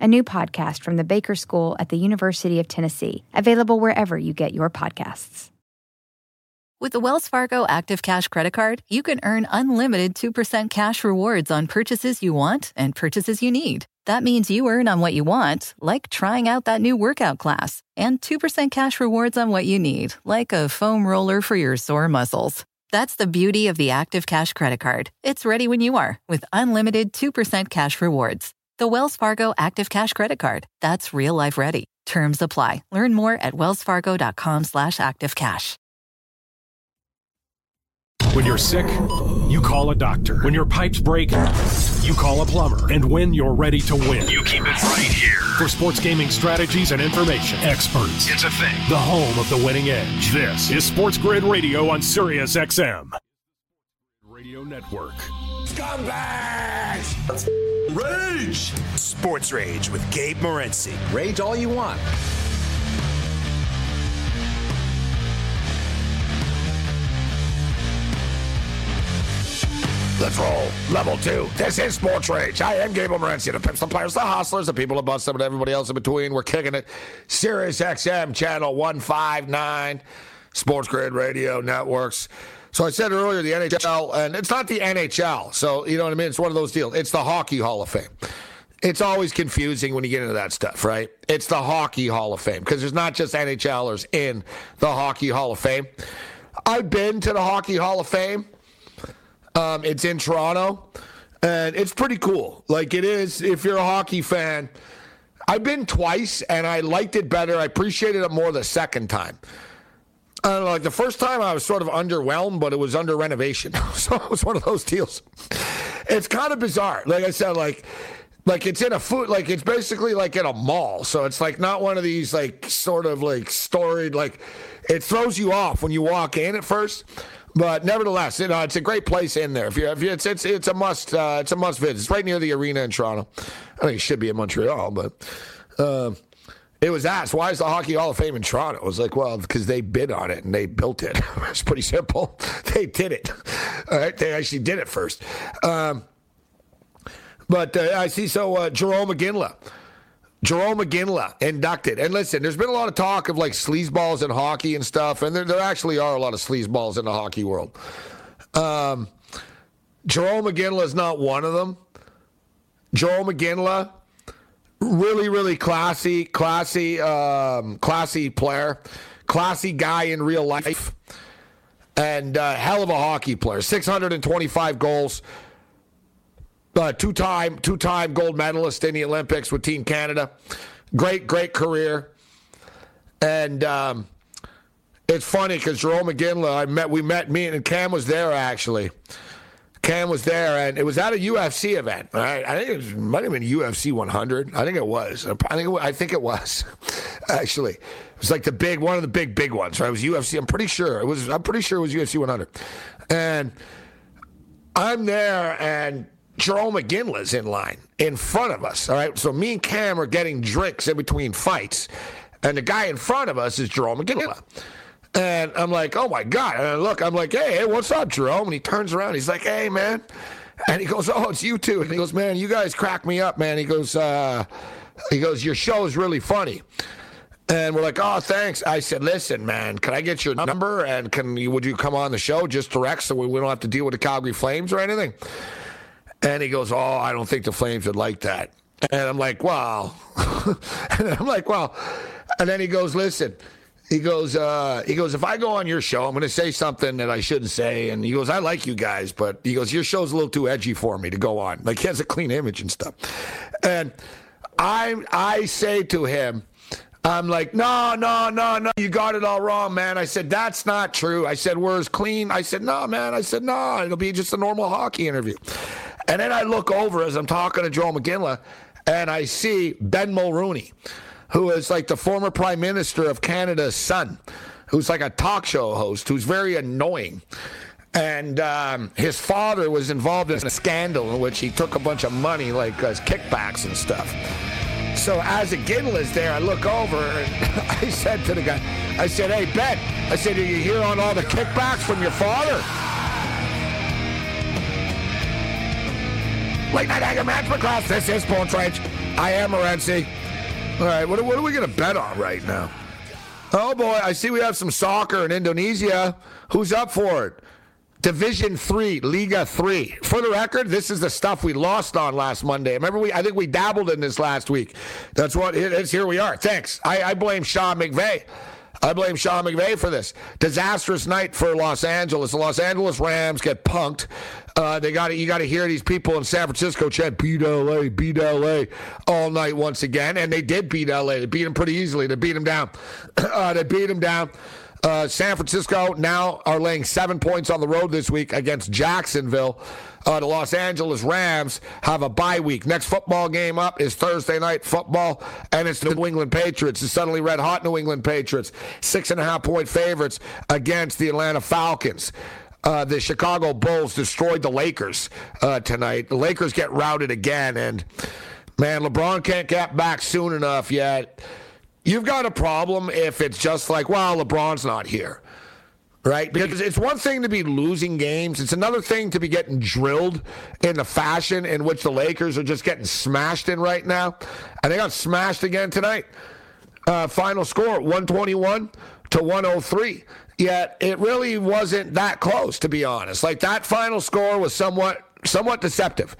a new podcast from the Baker School at the University of Tennessee, available wherever you get your podcasts. With the Wells Fargo Active Cash Credit Card, you can earn unlimited 2% cash rewards on purchases you want and purchases you need. That means you earn on what you want, like trying out that new workout class, and 2% cash rewards on what you need, like a foam roller for your sore muscles. That's the beauty of the Active Cash Credit Card. It's ready when you are with unlimited 2% cash rewards. The Wells Fargo Active Cash Credit Card. That's real life ready. Terms apply. Learn more at wellsfargo.com slash activecash. When you're sick, you call a doctor. When your pipes break, you call a plumber. And when you're ready to win, you keep it right here. For sports gaming strategies and information, experts. It's a thing. The home of the winning edge. This is Sports Grid Radio on Sirius XM. Radio Network. Scumbags! Let's rage! Sports Rage with Gabe Morency. Rage all you want. Let's roll. Level two. This is Sports Rage. I am Gabe Morency. The pimps, the players, the hustlers, the people above them, and everybody else in between. We're kicking it. Sirius XM, channel 159, Sports Grid Radio Networks. So I said earlier the NHL, and it's not the NHL. So, you know what I mean? It's one of those deals. It's the Hockey Hall of Fame. It's always confusing when you get into that stuff, right? It's the Hockey Hall of Fame because there's not just NHLers in the Hockey Hall of Fame. I've been to the Hockey Hall of Fame. Um, it's in Toronto, and it's pretty cool. Like it is, if you're a hockey fan. I've been twice, and I liked it better. I appreciated it more the second time. Don't know, like the first time I was sort of underwhelmed, but it was under renovation. so it was one of those deals. It's kind of bizarre. Like I said, like like it's in a food like it's basically like in a mall. So it's like not one of these like sort of like storied like it throws you off when you walk in at first. But nevertheless, you know, it's a great place in there. If you, if you it's, it's it's a must uh, it's a must visit. It's right near the arena in Toronto. I think it should be in Montreal, but uh, it was asked, why is the Hockey Hall of Fame in Toronto? It was like, well, because they bid on it and they built it. it's pretty simple. They did it. All right. They actually did it first. Um, but uh, I see, so uh, Jarome Iginla. Jarome Iginla inducted. And listen, there's been a lot of talk of like sleazeballs in hockey and stuff, and there, there actually are a lot of sleazeballs in the hockey world. Um, Jarome Iginla is not one of them. Jarome Iginla really, really classy, classy, um, classy player, classy guy in real life, and uh, hell of a hockey player. 625 goals. Uh, two-time, two-time gold medalist in the Olympics with Team Canada. Great, great career. And um, it's funny because Jarome Iginla, I met, we met, me and Cam was there actually. Cam was there, and it was at a UFC event. Right? I think it was, might have been UFC 100. I think it was. I think it, was, I think it was. Actually, it was like the big one of the big big ones. Right? It was UFC. I'm pretty sure it was. I'm pretty sure it was UFC 100. And I'm there, and Jarome Iginla's in line in front of us. All right, so me and Cam are getting drinks in between fights, and the guy in front of us is Jarome Iginla. And I'm like, oh my God. And I look, I'm like, hey, hey, what's up, Jarome? And he turns around. He's like, hey, man. And he goes, oh, it's you two. And he goes, man, you guys crack me up, man. He goes, uh, he goes, your show is really funny. And we're like, oh, thanks. I said, listen, man, can I get your number? And can you, would you come on the show just direct so we, we don't have to deal with the Calgary Flames or anything? And he goes, oh, I don't think the Flames would like that. And I'm like, wow. and I'm like, well, and then he goes, listen, he goes, uh, he goes, if I go on your show, I'm going to say something that I shouldn't say. And he goes, I like you guys, but he goes, your show's a little too edgy for me to go on. Like he has a clean image and stuff. And I, I say to him, I'm like, no, no, no, no, you got it all wrong, man. I said, that's not true. I said, we're as clean. I said, no, man. I said, no, it'll be just a normal hockey interview. And then I look over as I'm talking to Jarome Iginla, and I see Ben Mulroney who is like the former prime minister of Canada's son. who's like a talk show host who's very annoying. And um, his father was involved in a scandal in which he took a bunch of money, like uh, kickbacks and stuff. So as Iginla is there, I look over and I said to the guy, I said, hey, Ben, I said, are you here on all the kickbacks from your father? Late night anger management class. This is Sports Rage. I am Morency. All right, what, what are we going to bet on right now? Oh boy, I see we have some soccer in Indonesia. Who's up for it? Division three, Liga three. For the record, this is the stuff we lost on last Monday. Remember, we I think we dabbled in this last week. That's what it is. Here we are. Thanks. I, I blame Sean McVay. I blame Sean McVay for this disastrous night for Los Angeles. The Los Angeles Rams get punked. Uh, they got You got to hear these people in San Francisco chant "Beat LA, beat LA" all night once again, and they did beat LA. They beat them pretty easily. They beat them down. Uh, they beat them down. Uh, San Francisco now are laying seven points on the road this week against Jacksonville. Uh, the Los Angeles Rams have a bye week. Next football game up is Thursday night football, and it's the New England Patriots, the suddenly red hot New England Patriots, six and a half point favorites against the Atlanta Falcons. Uh, the Chicago Bulls destroyed the Lakers uh, tonight. The Lakers get routed again, and man, LeBron can't get back soon enough yet. You've got a problem if it's just like, well, LeBron's not here. Right? Because it's one thing to be losing games. It's another thing to be getting drilled in the fashion in which the Lakers are just getting smashed in right now. And they got smashed again tonight. Uh, final score 121 to 103. Yet it really wasn't that close, to be honest. Like that final score was somewhat somewhat deceptive.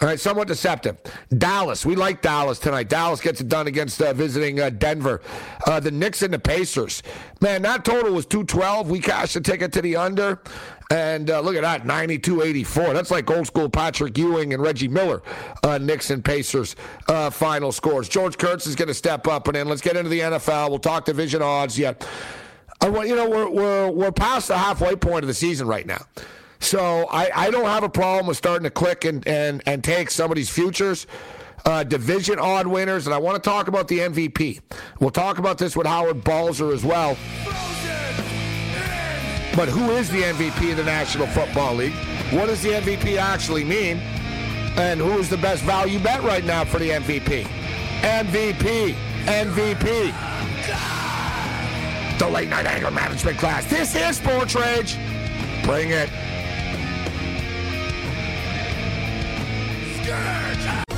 All right, somewhat deceptive. Dallas, we like Dallas tonight. Dallas gets it done against uh, visiting uh, Denver. Uh, the Knicks and the Pacers. Man, that total was 212. We cashed a ticket to the under. And uh, look at that, 92 84. That's like old school Patrick Ewing and Reggie Miller, uh, Knicks and Pacers uh, final scores. George Kurtz is going to step up. And then let's get into the NFL. We'll talk division odds yet. you know, we're, we're, we're past the halfway point of the season right now. So I, I don't have a problem with starting to click and, and, and take somebody's futures. Uh, division odd winners, and I want to talk about the MVP. We'll talk about this with Howard Balzer as well. But who is the MVP of the National Football League? What does the MVP actually mean? And who is the best value bet right now for the MVP? MVP, MVP. The late night anger management class. This is Sports Rage. Bring it.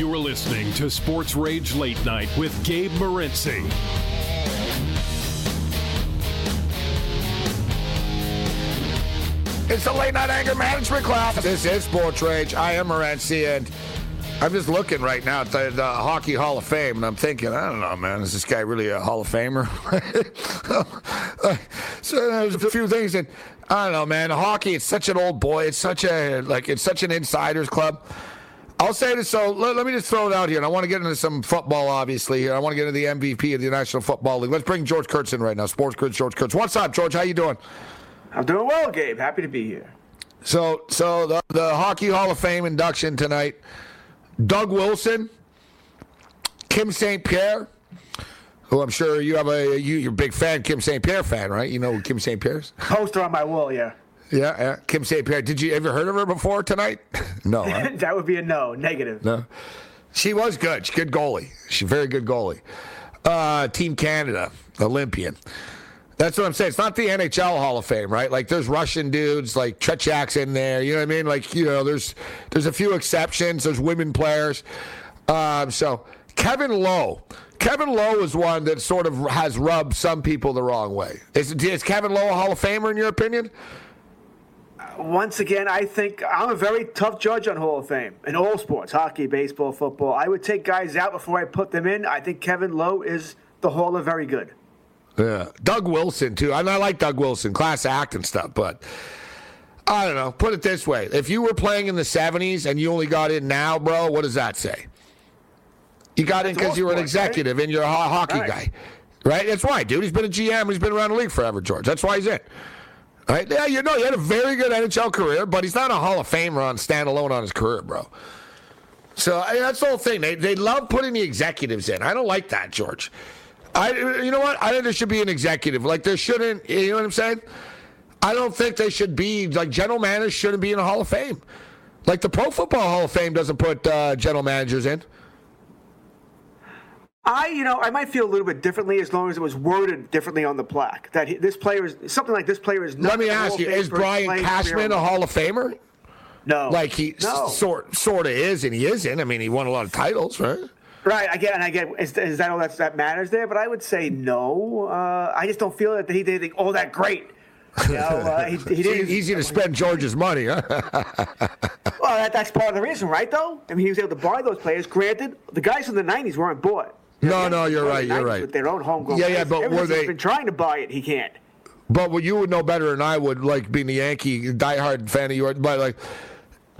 You are listening to Sports Rage Late Night with Gabe Morency. It's the late night anger management class. This is Sports Rage. I am Morency, and I'm just looking right now at the, the, Hockey Hall of Fame, and I'm thinking, I don't know, man, is this guy really a Hall of Famer? so uh, there's a few things that I don't know, man. Hockey, it's such an old boy. It's such a like, it's such an insiders club. I'll say this. So let, let, me just throw it out here, and I want to get into some football. Obviously, Here. I want to get into the MVP of the National Football League. Let's bring George Kurtz in right now. Sports Kurtz, George Kurtz. What's up, George? How you doing? I'm doing well, Gabe. Happy to be here. So, so the, the Hockey Hall of Fame induction tonight: Doug Wilson, Kim St. Pierre, who I'm sure you have a you, you're a big fan, Kim St. Pierre fan, right? You know Kim St. Pierre's? Poster on my wall, yeah. Yeah, yeah. Kim St. Pierre. Did you ever heard of her before tonight? no. Huh? that would be a no, negative. No. She was good. She's good goalie. She's a very good goalie. Uh, Team Canada, Olympian. That's what I'm saying. It's not the NHL Hall of Fame, right? Like there's Russian dudes, like Tretiak's in there. You know what I mean? Like you know, there's there's a few exceptions. There's women players. Um, so Kevin Lowe. Kevin Lowe is one that sort of has rubbed some people the wrong way. Is, is Kevin Lowe a Hall of Famer in your opinion? Once again, I think I'm a very tough judge on Hall of Fame in all sports hockey, baseball, football. I would take guys out before I put them in. I think Kevin Lowe is the Hall of Very Good. Yeah. Doug Wilson, too. And I like Doug Wilson, class act and stuff, but. I don't know. Put it this way: if you were playing in the '70s and you only got in now, bro, what does that say? You got in because you were an executive right? and you're a hockey right. guy, right? That's why, dude. He's been a GM. He's been around the league forever, George. That's why he's in. Yeah, you know, he had a very good NHL career, but he's not a Hall of Famer on standalone on his career, bro. So I mean, that's the whole thing. They they love putting the executives in. I don't like that, George. I you know what? I think there should be an executive. Like there shouldn't. You know what I'm saying? I don't think they should be like general managers shouldn't be in the Hall of Fame. Like the Pro Football Hall of Fame doesn't put uh, general managers in. I, you know, I might feel a little bit differently as long as it was worded differently on the plaque. That he, this player is something like this player is. Let me ask you: Is Brian Cashman a Hall of Famer? No. Like he no. sort sort of is, and he isn't. I mean, he won a lot of titles, right? Right. I get, and I get. Is, is that all that, that matters there? But I would say no. Uh, I just don't feel that he did anything all that great. You know, uh, he, he didn't, easy to spend George's money, huh? well, that, that's part of the reason, right? Though, I mean, he was able to buy those players. Granted, the guys from the '90s weren't bought. No, no, you're right. You're right. With their own homegrown. Yeah, yeah, but were they been trying to buy it? He can't. But what you would know better than I would, like being a Yankee diehard fan of yours, but like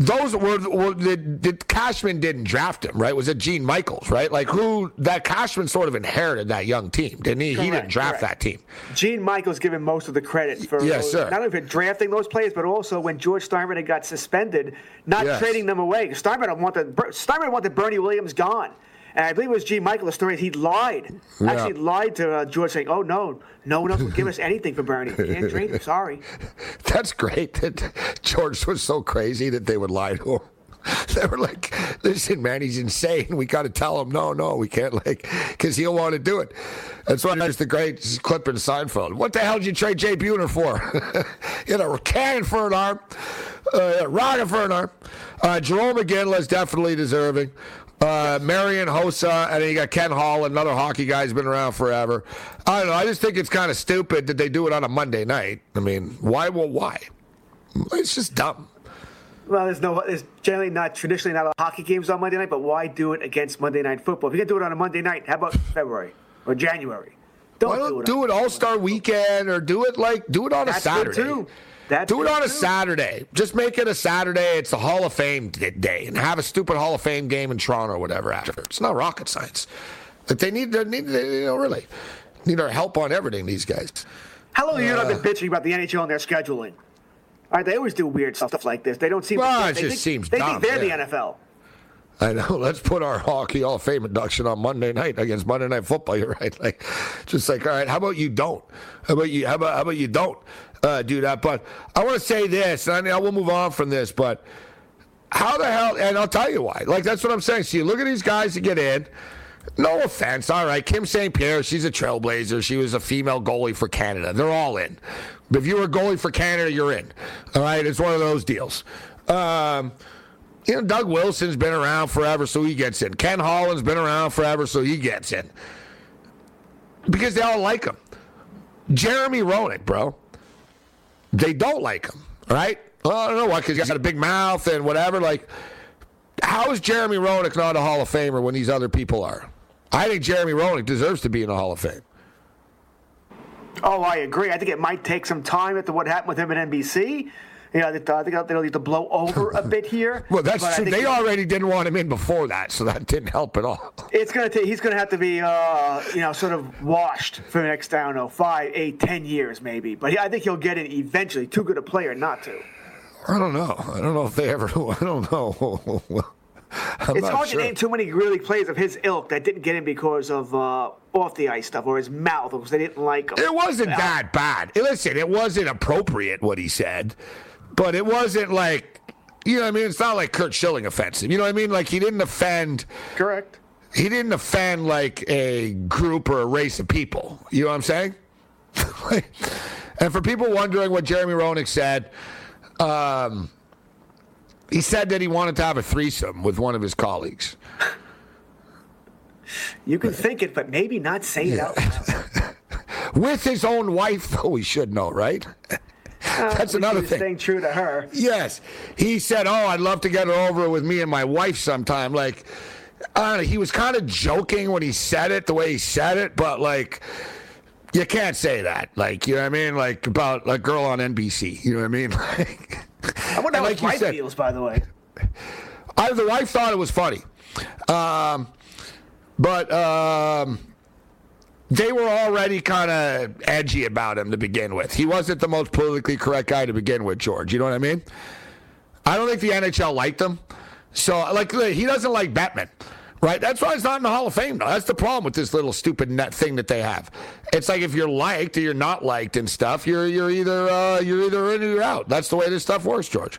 those were, were the, the Cashman didn't draft him, right? Was it Gene Michaels, right? Like who that Cashman sort of inherited that young team, didn't he? Correct, he didn't draft correct. that team. Gene Michaels given most of the credit for yes, sir. not only for drafting those players, but also when George Steinbrenner got suspended, not yes. trading them away. Steinbrenner wanted Steinbrenner wanted Bernie Williams gone. And I believe it was G. Michael, the story, he lied. Yeah. Actually lied to uh, George saying, oh, no, no one else will give us anything for Bernie. can't trade him, sorry. That's great that George was so crazy that they would lie to him. They were like, listen, man, he's insane. We got to tell him, no, no, we can't, like, because he'll want to do it. That's why there's the great clip in Seinfeld. What the hell did you trade Jay Buhner for? you know, cannon for an arm, uh, rocket for an arm. Uh, Jarome Iginla is definitely deserving. Uh, Marian Hossa, and then you got Ken Holland, another hockey guy who's been around forever. I don't know. I just think it's kind of stupid that they do it on a Monday night. I mean, why? Well, why? It's just dumb. Well, there's no, there's generally not traditionally not a hockey games on Monday night, but why do it against Monday night football? If you can do it on a Monday night, how about February or January? Don't, do it, do it All Star Weekend or do it like do it on That's a Saturday. too. That's Do it on a Saturday. Just make it a Saturday. It's the Hall of Fame day, and have a stupid Hall of Fame game in Toronto or whatever after. It's not rocket science. But they need, they need, you know, really need our help on everything. These guys. How long have you not been uh. bitching about the NHL and their scheduling? All right, they always do weird stuff like this. They don't seem. Well, to, it they just think, seems. They dumb, think they're yeah. the NFL. I know. Let's put our hockey Hall of Fame induction on Monday night against Monday Night Football. You're right. Like, just like, all right. How about you don't? How about you? How about how about you don't uh, do that? But I want to say this. I mean, I will move on from this. But how the hell? And I'll tell you why. Like that's what I'm saying. See, you look at these guys that get in. No offense. All right, Kim St. Pierre, she's a trailblazer. She was a female goalie for Canada. They're all in. If you were a goalie for Canada, you're in. All right, it's one of those deals. Um, you know, Doug Wilson's been around forever, so he gets in. Ken Holland's been around forever, so he gets in. Because they all like him. Jeremy Roenick, bro. They don't like him, right? Well, I don't know why, because he's got a big mouth and whatever. Like, how is Jeremy Roenick not a Hall of Famer when these other people are? I think Jeremy Roenick deserves to be in the Hall of Fame. Oh, I agree. I think it might take some time after what happened with him at NBC. You know, I think they'll need to blow over a bit here. well, that's true. They already didn't want him in before that, so that didn't help at all. It's gonna take. He's gonna have to be, uh, you know, sort of washed for the next, I don't know, five, eight, ten years maybe. But I think he'll get in eventually. Too good a player not to. I don't know. I don't know if they ever. I don't know. I'm it's hard sure. to name too many really players of his ilk that didn't get in because of uh, off the ice stuff or his mouth, because they didn't like him. It wasn't that bad. Listen, it wasn't appropriate what he said, but it wasn't like, you know what I mean? It's not like Curt Schilling offensive. You know what I mean? Like he didn't offend. Correct. He didn't offend like a group or a race of people. You know what I'm saying? and for people wondering what Jeremy Roenick said, um, he said that he wanted to have a threesome with one of his colleagues. You can think it, but maybe not say it out loud. with his own wife, though, we should know, right? Uh, That's another thing. Staying true to her. Yes, he said, "Oh, I'd love to get it over with me and my wife sometime." Like, I don't know. He was kind of joking when he said it, the way he said it, but like, you can't say that. Like, you know what I mean? Like about a girl on NBC. You know what I mean? Like. I wonder how like wife said, feels, by the way. I, the wife thought it was funny. Um, but um, they were already kind of edgy about him to begin with. He wasn't the most politically correct guy to begin with, George. You know what I mean? I don't think the NHL liked him. So, like, he doesn't like Bettman, Right, that's why he's not in the Hall of Fame. Now that's the problem with this little stupid net thing that they have. It's like if you're liked or you're not liked and stuff, you're you're either uh, you're either in or you're out. That's the way this stuff works, George.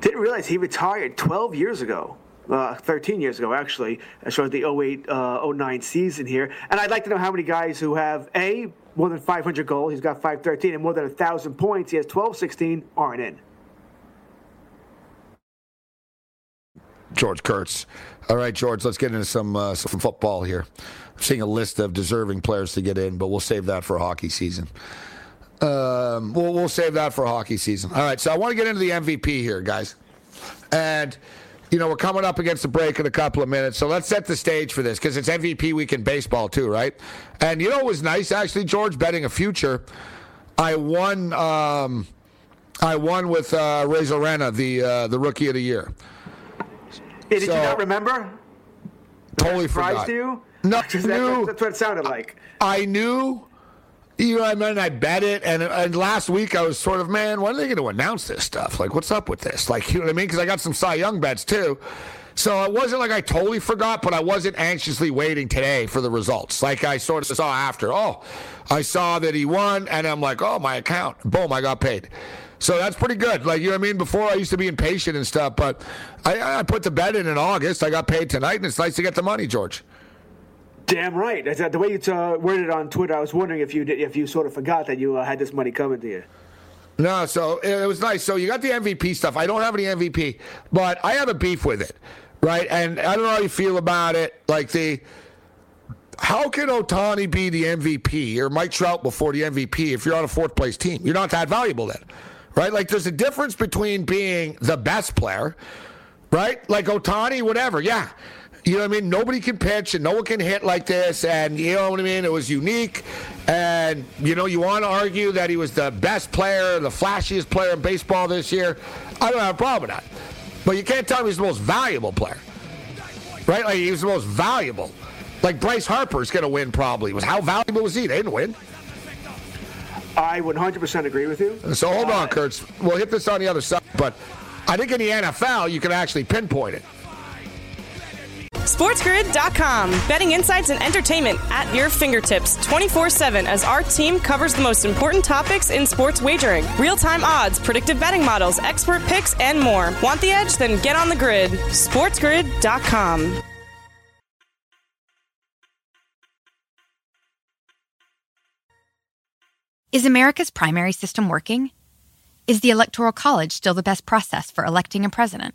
Didn't realize he retired 12 years ago. Uh, 13 years ago, actually, as far as the 08 uh, 09 season here. And I'd like to know how many guys who have A, more than 500 goals, he's got 513, and more than 1,000 points, he has 12 16, aren't in. George Kurtz. All right, George, let's get into some uh, some football here. I'm seeing a list of deserving players to get in, but we'll save that for hockey season. Um, we'll, we'll save that for hockey season. All right, so I want to get into the MVP here, guys. And, you know, we're coming up against the break in a couple of minutes, so let's set the stage for this because it's MVP week in baseball, too, right? And, you know, it was nice, actually, George, betting a future. I won. Um, I won with uh, Razor the uh, the rookie of the year. Hey, did so, you not remember? Totally forgot. you? No, that, knew, that's what it sounded like. I knew. You know, I bet it, and, and last week I was sort of, man, when are they going to announce this stuff? Like, what's up with this? Like, you know what I mean? Because I got some Cy Young bets too. So it wasn't like I totally forgot, but I wasn't anxiously waiting today for the results. Like I sort of saw after. Oh, I saw that he won, and I'm like, oh, my account. Boom, I got paid. So that's pretty good. Like, you know what I mean? Before I used to be impatient and stuff, but I, I put the bet in in August. I got paid tonight, and it's nice to get the money, George. Damn right. The way you uh, worded on Twitter, I was wondering if you did, if you sort of forgot that you uh, had this money coming to you. No, so it was nice. So you got the MVP stuff. I don't have any MVP, but I have a beef with it, right? And I don't know how you feel about it. Like the how can Ohtani be the MVP or Mike Trout before the MVP if you're on a fourth place team? You're not that valuable then right? Like there's a difference between being the best player, right? Like Ohtani, whatever. Yeah. You know what I mean? Nobody can pitch and no one can hit like this. And you know what I mean? It was unique. And, you know, you want to argue that he was the best player, the flashiest player in baseball this year. I don't have a problem with that. But you can't tell me he's the most valuable player, right? Like he was the most valuable. Like Bryce Harper's going to win probably. Was How valuable was he? They didn't win. I 100% agree with you. So hold on, uh, Kurtz. We'll hit this on the other side, but I think in the NFL you can actually pinpoint it. SportsGrid.com. Betting insights and entertainment at your fingertips 24 7 as our team covers the most important topics in sports wagering real time odds, predictive betting models, expert picks, and more. Want the edge? Then get on the grid. SportsGrid.com. Is America's primary system working? Is the Electoral College still the best process for electing a president?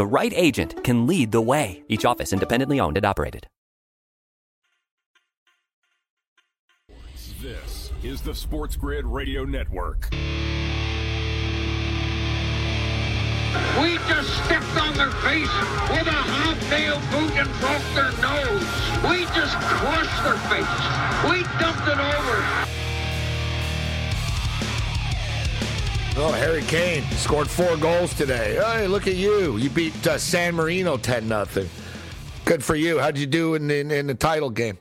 The right agent can lead the way. Each office independently owned and operated. This is the Sports Grid Radio Network. We just stepped on their face with a hobnail boot and broke their nose. We just crushed their face. We dumped it over. Oh, Harry Kane scored four goals today. Hey, look at you. You beat uh, San Marino 10 nothing. Good for you. How'd you do in, in, in the title game?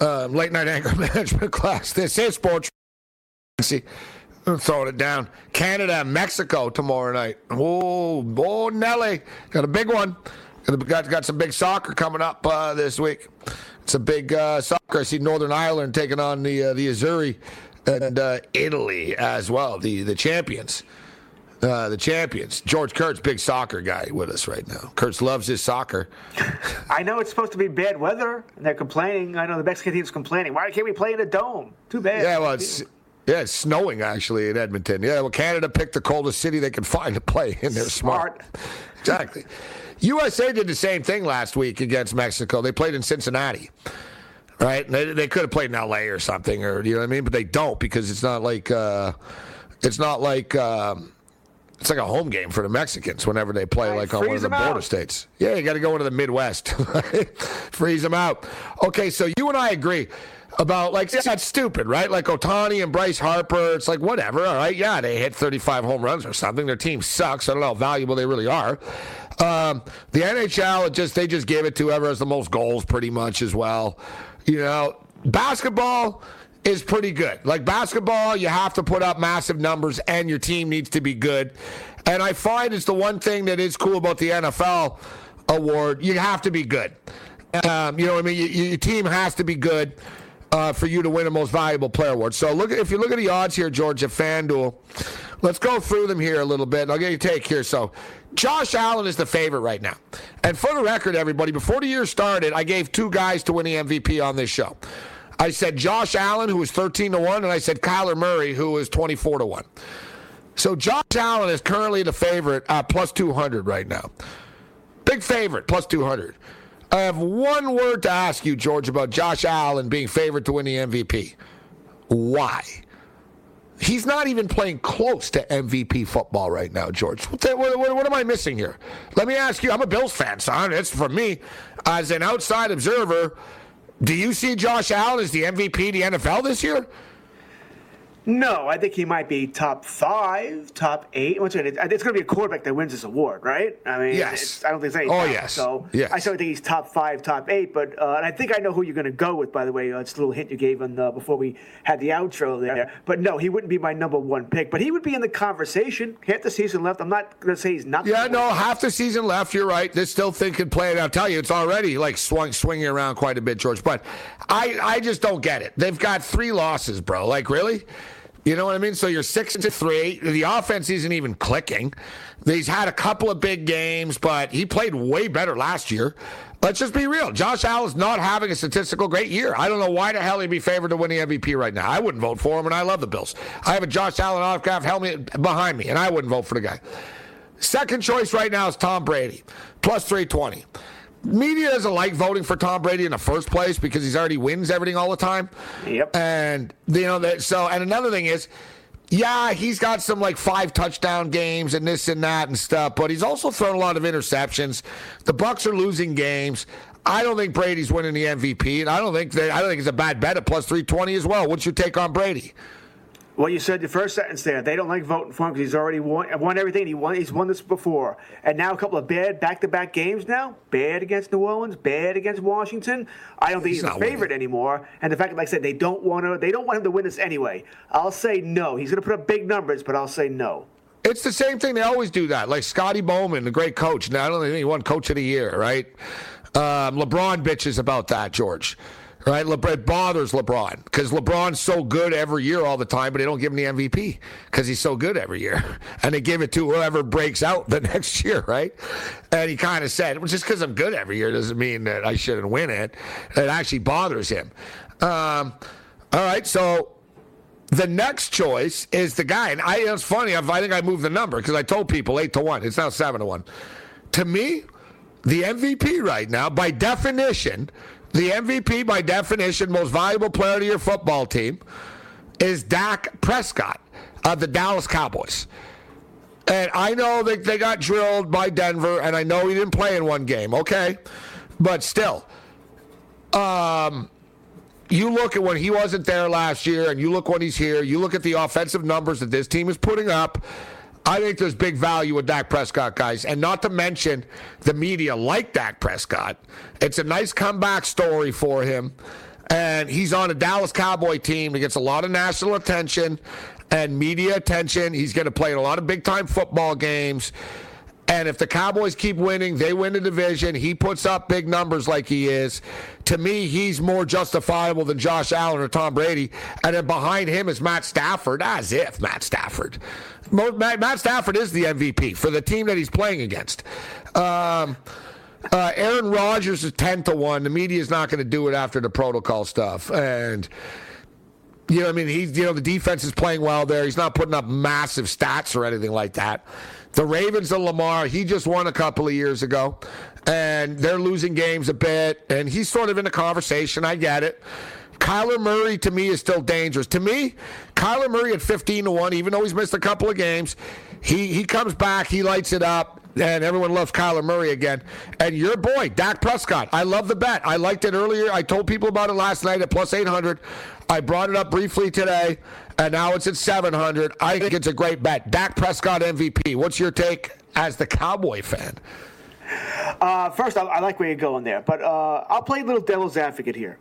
Uh, late night anger management class. This is sports. See, throwing it down. Canada, Mexico tomorrow night. Oh, oh, Nelly. Got a big one. Got, got some big soccer coming up uh, this week. It's a big uh, soccer. I see Northern Ireland taking on the uh, the Azzurri and uh, Italy as well, the the champions. Uh, the champions. George Kurtz, big soccer guy, with us right now. Kurtz loves his soccer. I know it's supposed to be bad weather, and they're complaining. I know the Mexican team's complaining. Why can't we play in a dome? Too bad. Yeah, well, it's yeah, it's snowing actually in Edmonton. Yeah, well, Canada picked the coldest city they could find to play, in. they're smart. smart. exactly. USA did the same thing last week against Mexico. They played in Cincinnati right? They, they could have played in L.A. or something, or you know what I mean, but they don't because it's not like uh, it's not like um, it's like a home game for the Mexicans whenever they play right, like on one of the border out. states. Yeah, you got to go into the Midwest, freeze them out. Okay, so you and I agree about like that's stupid, right? Like Ohtani and Bryce Harper, it's like whatever. All right, yeah, they hit 35 home runs or something. Their team sucks. I don't know how valuable they really are. Um, the NHL, just they just gave it to whoever has the most goals, pretty much as well. You know, basketball is pretty good. Like basketball, you have to put up massive numbers and your team needs to be good. And I find it's the one thing that is cool about the NFL award. You have to be good. Um, you know what I mean? You, your team has to be good uh, for you to win a most valuable player award. So look, if you look at the odds here, Georgia FanDuel, let's go through them here a little bit. I'll get your take here. So Josh Allen is the favorite right now. And for the record, everybody, before the year started, I gave two guys to win the MVP on this show. I said Josh Allen, who was 13 to 1, and I said Kyler Murray, who was 24 to 1. So Josh Allen is currently the favorite at plus 200 right now. Big favorite, plus 200. I have one word to ask you, George, about Josh Allen being favored to win the MVP. Why? He's not even playing close to MVP football right now, George. What, the, what, what, what, am I missing here? Let me ask you. I'm a Bills fan, son. It's for me as an outside observer. Do you see Josh Allen as the MVP of the NFL this year? No, I think he might be top five, top eight. What's it? It's going to be a quarterback that wins this award, right? I mean, yes. I don't think it's any. Oh, yes. So yes. I certainly think he's top five, top eight. But uh, and I think I know who you're going to go with. By the way, uh, it's a little hint you gave on the, before we had the outro there. But no, he wouldn't be my number one pick. But he would be in the conversation. Half the season left. I'm not going to say he's not. Yeah, no, half the season left. You're right. They still think could play it. I'll tell you, it's already like swung, swinging around quite a bit, George. But I, I just don't get it. They've got three losses, bro. Like really. You know what I mean? So you're six to three. The offense isn't even clicking. He's had a couple of big games, but he played way better last year. Let's just be real. Josh Allen's not having a statistical great year. I don't know why the hell he'd be favored to win the MVP right now. I wouldn't vote for him, and I love the Bills. I have a Josh Allen autograph helmet behind me, and I wouldn't vote for the guy. Second choice right now is Tom Brady, plus 320 media doesn't like voting for Tom Brady in the first place because he's already wins everything all the time. Yep. And you know that. So, and another thing is, yeah, he's got some like five touchdown games and this and that and stuff, but he's also thrown a lot of interceptions. The Bucs are losing games. I don't think Brady's winning the MVP, and I don't think they, I don't think it's a bad bet at plus three twenty as well. What's your take on Brady? Well, you said the first sentence there. They don't like voting for him because he's already won, won everything. He won. He's won this before, and now a couple of bad back-to-back games. Now bad against New Orleans, bad against Washington. I don't think he's, he's a favorite winning. anymore. And the fact, that, like I said, they don't want to. They don't want him to win this anyway. I'll say no. He's going to put up big numbers, but I'll say no. It's the same thing. They always do that. Like Scotty Bowman, the great coach. Now I don't think he won Coach of the Year, right? Um, LeBron bitches about that, George right? LeBron, it bothers LeBron because LeBron's so good every year all the time, but they don't give him the MVP because he's so good every year. And they give it to whoever breaks out the next year, right? And he kind of said, well, just because I'm good every year doesn't mean that I shouldn't win it. It actually bothers him. Um, all right, so the next choice is the guy, and I, it's funny. I think I moved the number because I told people eight to one. It's now seven to one. To me, the MVP right now, by definition, the MVP, by definition, most valuable player to your football team, is Dak Prescott of the Dallas Cowboys. And I know that they got drilled by Denver, and I know he didn't play in one game, okay? But still, um, you look at when he wasn't there last year, and you look when he's here, you look at the offensive numbers that this team is putting up. I think there's big value with Dak Prescott, guys. And not to mention the media like Dak Prescott. It's a nice comeback story for him. And he's on a Dallas Cowboy team. He gets a lot of national attention and media attention. He's going to play in a lot of big time football games. And if the Cowboys keep winning, they win the division. He puts up big numbers like he is. To me, he's more justifiable than Josh Allen or Tom Brady. And then behind him is Matt Stafford, as if Matt Stafford. Matt Stafford is the MVP for the team that he's playing against. Um, uh, Aaron Rodgers is 10 to 1. The media is not going to do it after the protocol stuff. And. You know, I mean, he's you know the defense is playing well there. He's not putting up massive stats or anything like that. The Ravens and Lamar, he just won a couple of years ago, and they're losing games a bit, and he's sort of in the conversation. I get it. Kyler Murray to me is still dangerous. To me, Kyler Murray at 15 to 1, even though he's missed a couple of games, he, he comes back, he lights it up, and everyone loves Kyler Murray again. And your boy, Dak Prescott, I love the bet. I liked it earlier. I told people about it last night at plus 800. I brought it up briefly today, and now it's at 700. I think it's a great bet. Dak Prescott MVP. What's your take as the Cowboy fan? Uh, first, I, I, like where you're going there, but uh, I'll play a little devil's advocate here.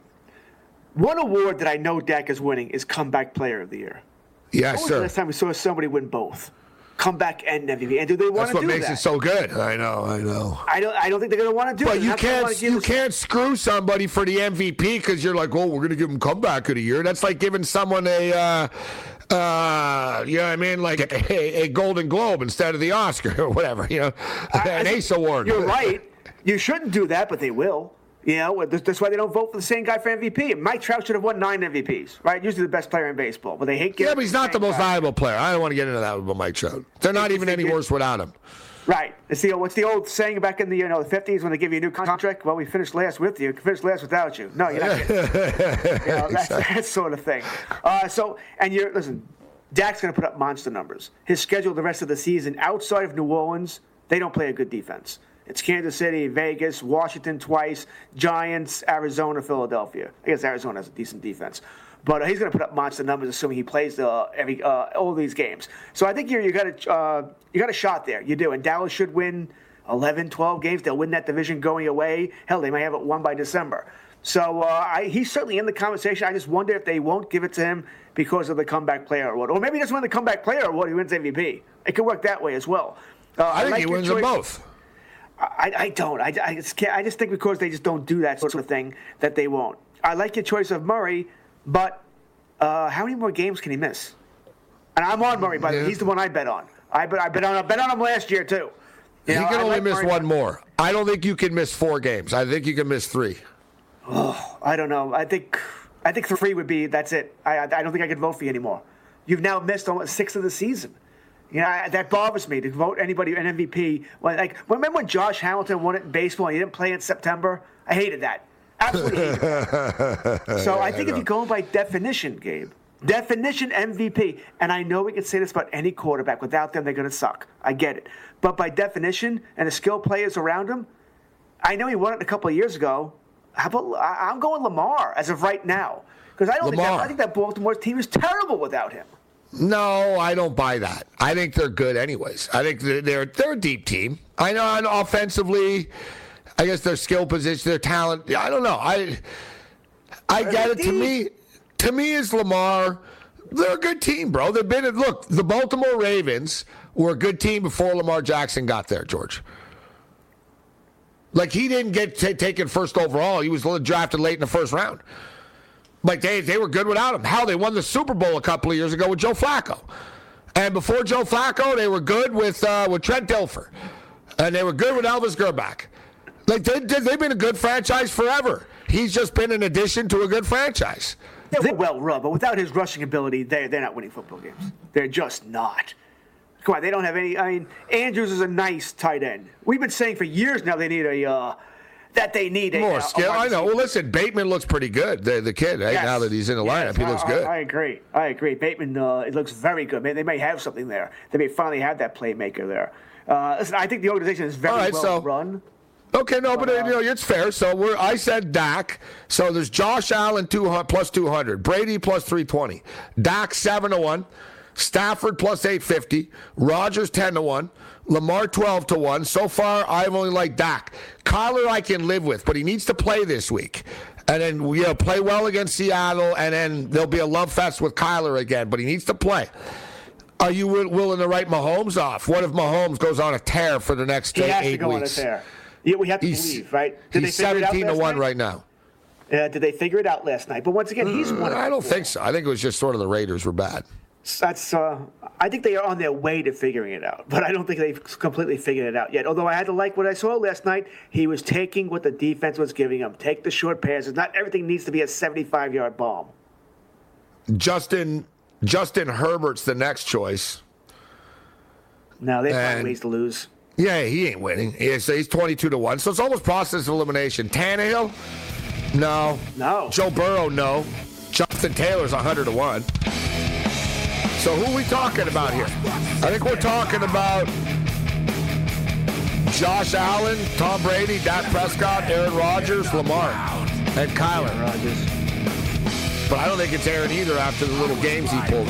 One award that I know Dak is winning is Comeback Player of the Year. Yes, when sir. The last time we saw somebody win both comeback and MVP. And do they want to do that? That's what makes it so good. I know, I know. I don't. I don't think they're going to want to do but it. But you can't. You can't screw somebody for the MVP because you're like, oh, we're going to give them comeback of the year. That's like giving someone a. Uh, uh, you know what I mean? Like a, a, Golden Globe instead of the Oscar or whatever, you know, I, an I Ace Award. You're right. You shouldn't do that, but they will. You know, that's why they don't vote for the same guy for MVP. Mike Trout should have won nine MVPs, right? Usually the best player in baseball, but they hate. Yeah, but he's not the most guy. valuable player. I don't want to get into that with Mike Trout. They're not even any worse without him. Right. It's the what's the old saying back in the you know the fifties when they give you a new contract? Well, we finished last with you, finished last without you. No, you're not. you know, that's that sort of thing. Uh, so, and you're listen. Dak's going to put up monster numbers. His schedule the rest of the season outside of New Orleans, they don't play a good defense. It's Kansas City, Vegas, Washington twice, Giants, Arizona, Philadelphia. I guess Arizona has a decent defense. But uh, he's going to put up monster numbers, assuming he plays uh, every uh, all these games. So I think you you got a uh, you got a shot there. You do, and Dallas should win 11, 12 games. They'll win that division going away. Hell, they may have it won by December. So uh, I, he's certainly in the conversation. I just wonder if they won't give it to him because of the comeback player award, or maybe he doesn't win the comeback player award. He wins MVP. It could work that way as well. Uh, I, I think like he wins them both. I, I don't. I, I, just can't, I just think because they just don't do that sort of thing that they won't. I like your choice of Murray, but uh, how many more games can he miss? And I'm on Murray, by the way. He's the one I bet on. I bet, I bet on, I bet on him last year too. You he know, can I only like miss Murray one more. I don't think you can miss four games. I think you can miss three. Oh, I don't know. I think I think three would be that's it. I I don't think I could vote for you anymore. You've now missed almost six of the season. You know, that bothers me to vote anybody an MVP. Like, remember when Josh Hamilton won it in baseball and he didn't play in September? I hated that. Absolutely hated that. so I think I if you go by definition, Gabe, definition MVP, and I know we can say this about any quarterback. Without them, they're going to suck. I get it. But by definition, and the skill players around him, I know he won it a couple of years ago. How about I, am going Lamar as of right now because I don't think that, I think that Baltimore team is terrible without him. No, I don't buy that. I think they're good anyways. I think they're they're, they're a deep team. I know and offensively, I guess their skill position, their talent. I don't know. I I get it. To me, to me, is Lamar. They're a good team, bro. They've been look. The Baltimore Ravens were a good team before Lamar Jackson got there, George. Like he didn't get t- taken first overall. He was drafted late in the first round. Like they, they were good without him. How they won the Super Bowl a couple of years ago with Joe Flacco. And before Joe Flacco, they were good with uh, with Trent Dilfer. And they were good with Elvis Grbac. Like they, they've been a good franchise forever. He's just been an addition to a good franchise. They were well run, but without his rushing ability, they, they're not winning football games. They're just not. Come on, they don't have any. I mean, Andrews is a nice tight end. We've been saying for years now they need a. Uh, that they need a, more skill. I know. Well, listen, Bateman looks pretty good. The, the kid, right? Yes. now that he's in the yes. lineup, he looks good. I, I, agree. I agree. Bateman, uh, it looks very good. Man, they may have something there. They may finally have that playmaker there. Uh, listen, I think the organization is very right, well so, run. Okay, no, but, uh, you know it's fair. So we're I said Dak. So there's Josh Allen two hundred plus two hundred, Brady plus three twenty, Dak seven to one, Stafford plus eight fifty, Rodgers ten to one. Lamar 12 to 1. So far, I've only liked Dak. Kyler, I can live with, but he needs to play this week. And then, you know, play well against Seattle, and then there'll be a love fest with Kyler again, but he needs to play. Are you willing to write Mahomes off? What if Mahomes goes on a tear for the next he eight, has to eight go weeks? On a tear. Yeah, we have to he's, believe, right? Did he's 17 to 1 night? right now. Uh, did they figure it out last night? But once again, he's one. I don't think so. I think it was just sort of the Raiders were bad. That's. Uh, I think they are on their way to figuring it out, but I don't think they've completely figured it out yet. Although I had to like what I saw last night. He was taking what the defense was giving him. Take the short passes. Not everything needs to be a 75-yard bomb. Justin Justin Herbert's the next choice. No, they find ways to lose. Yeah, he ain't winning. He's, he's 22 to 1. So it's almost process of elimination. Tannehill? No. No. Joe Burrow? No. Jonathan Taylor's 100 to 1. So who are we talking about here? I think we're talking about Josh Allen, Tom Brady, Dak Prescott, Aaron Rodgers, Lamar, and Kyler. Rodgers. But I don't think it's Aaron either after the little games he pulled.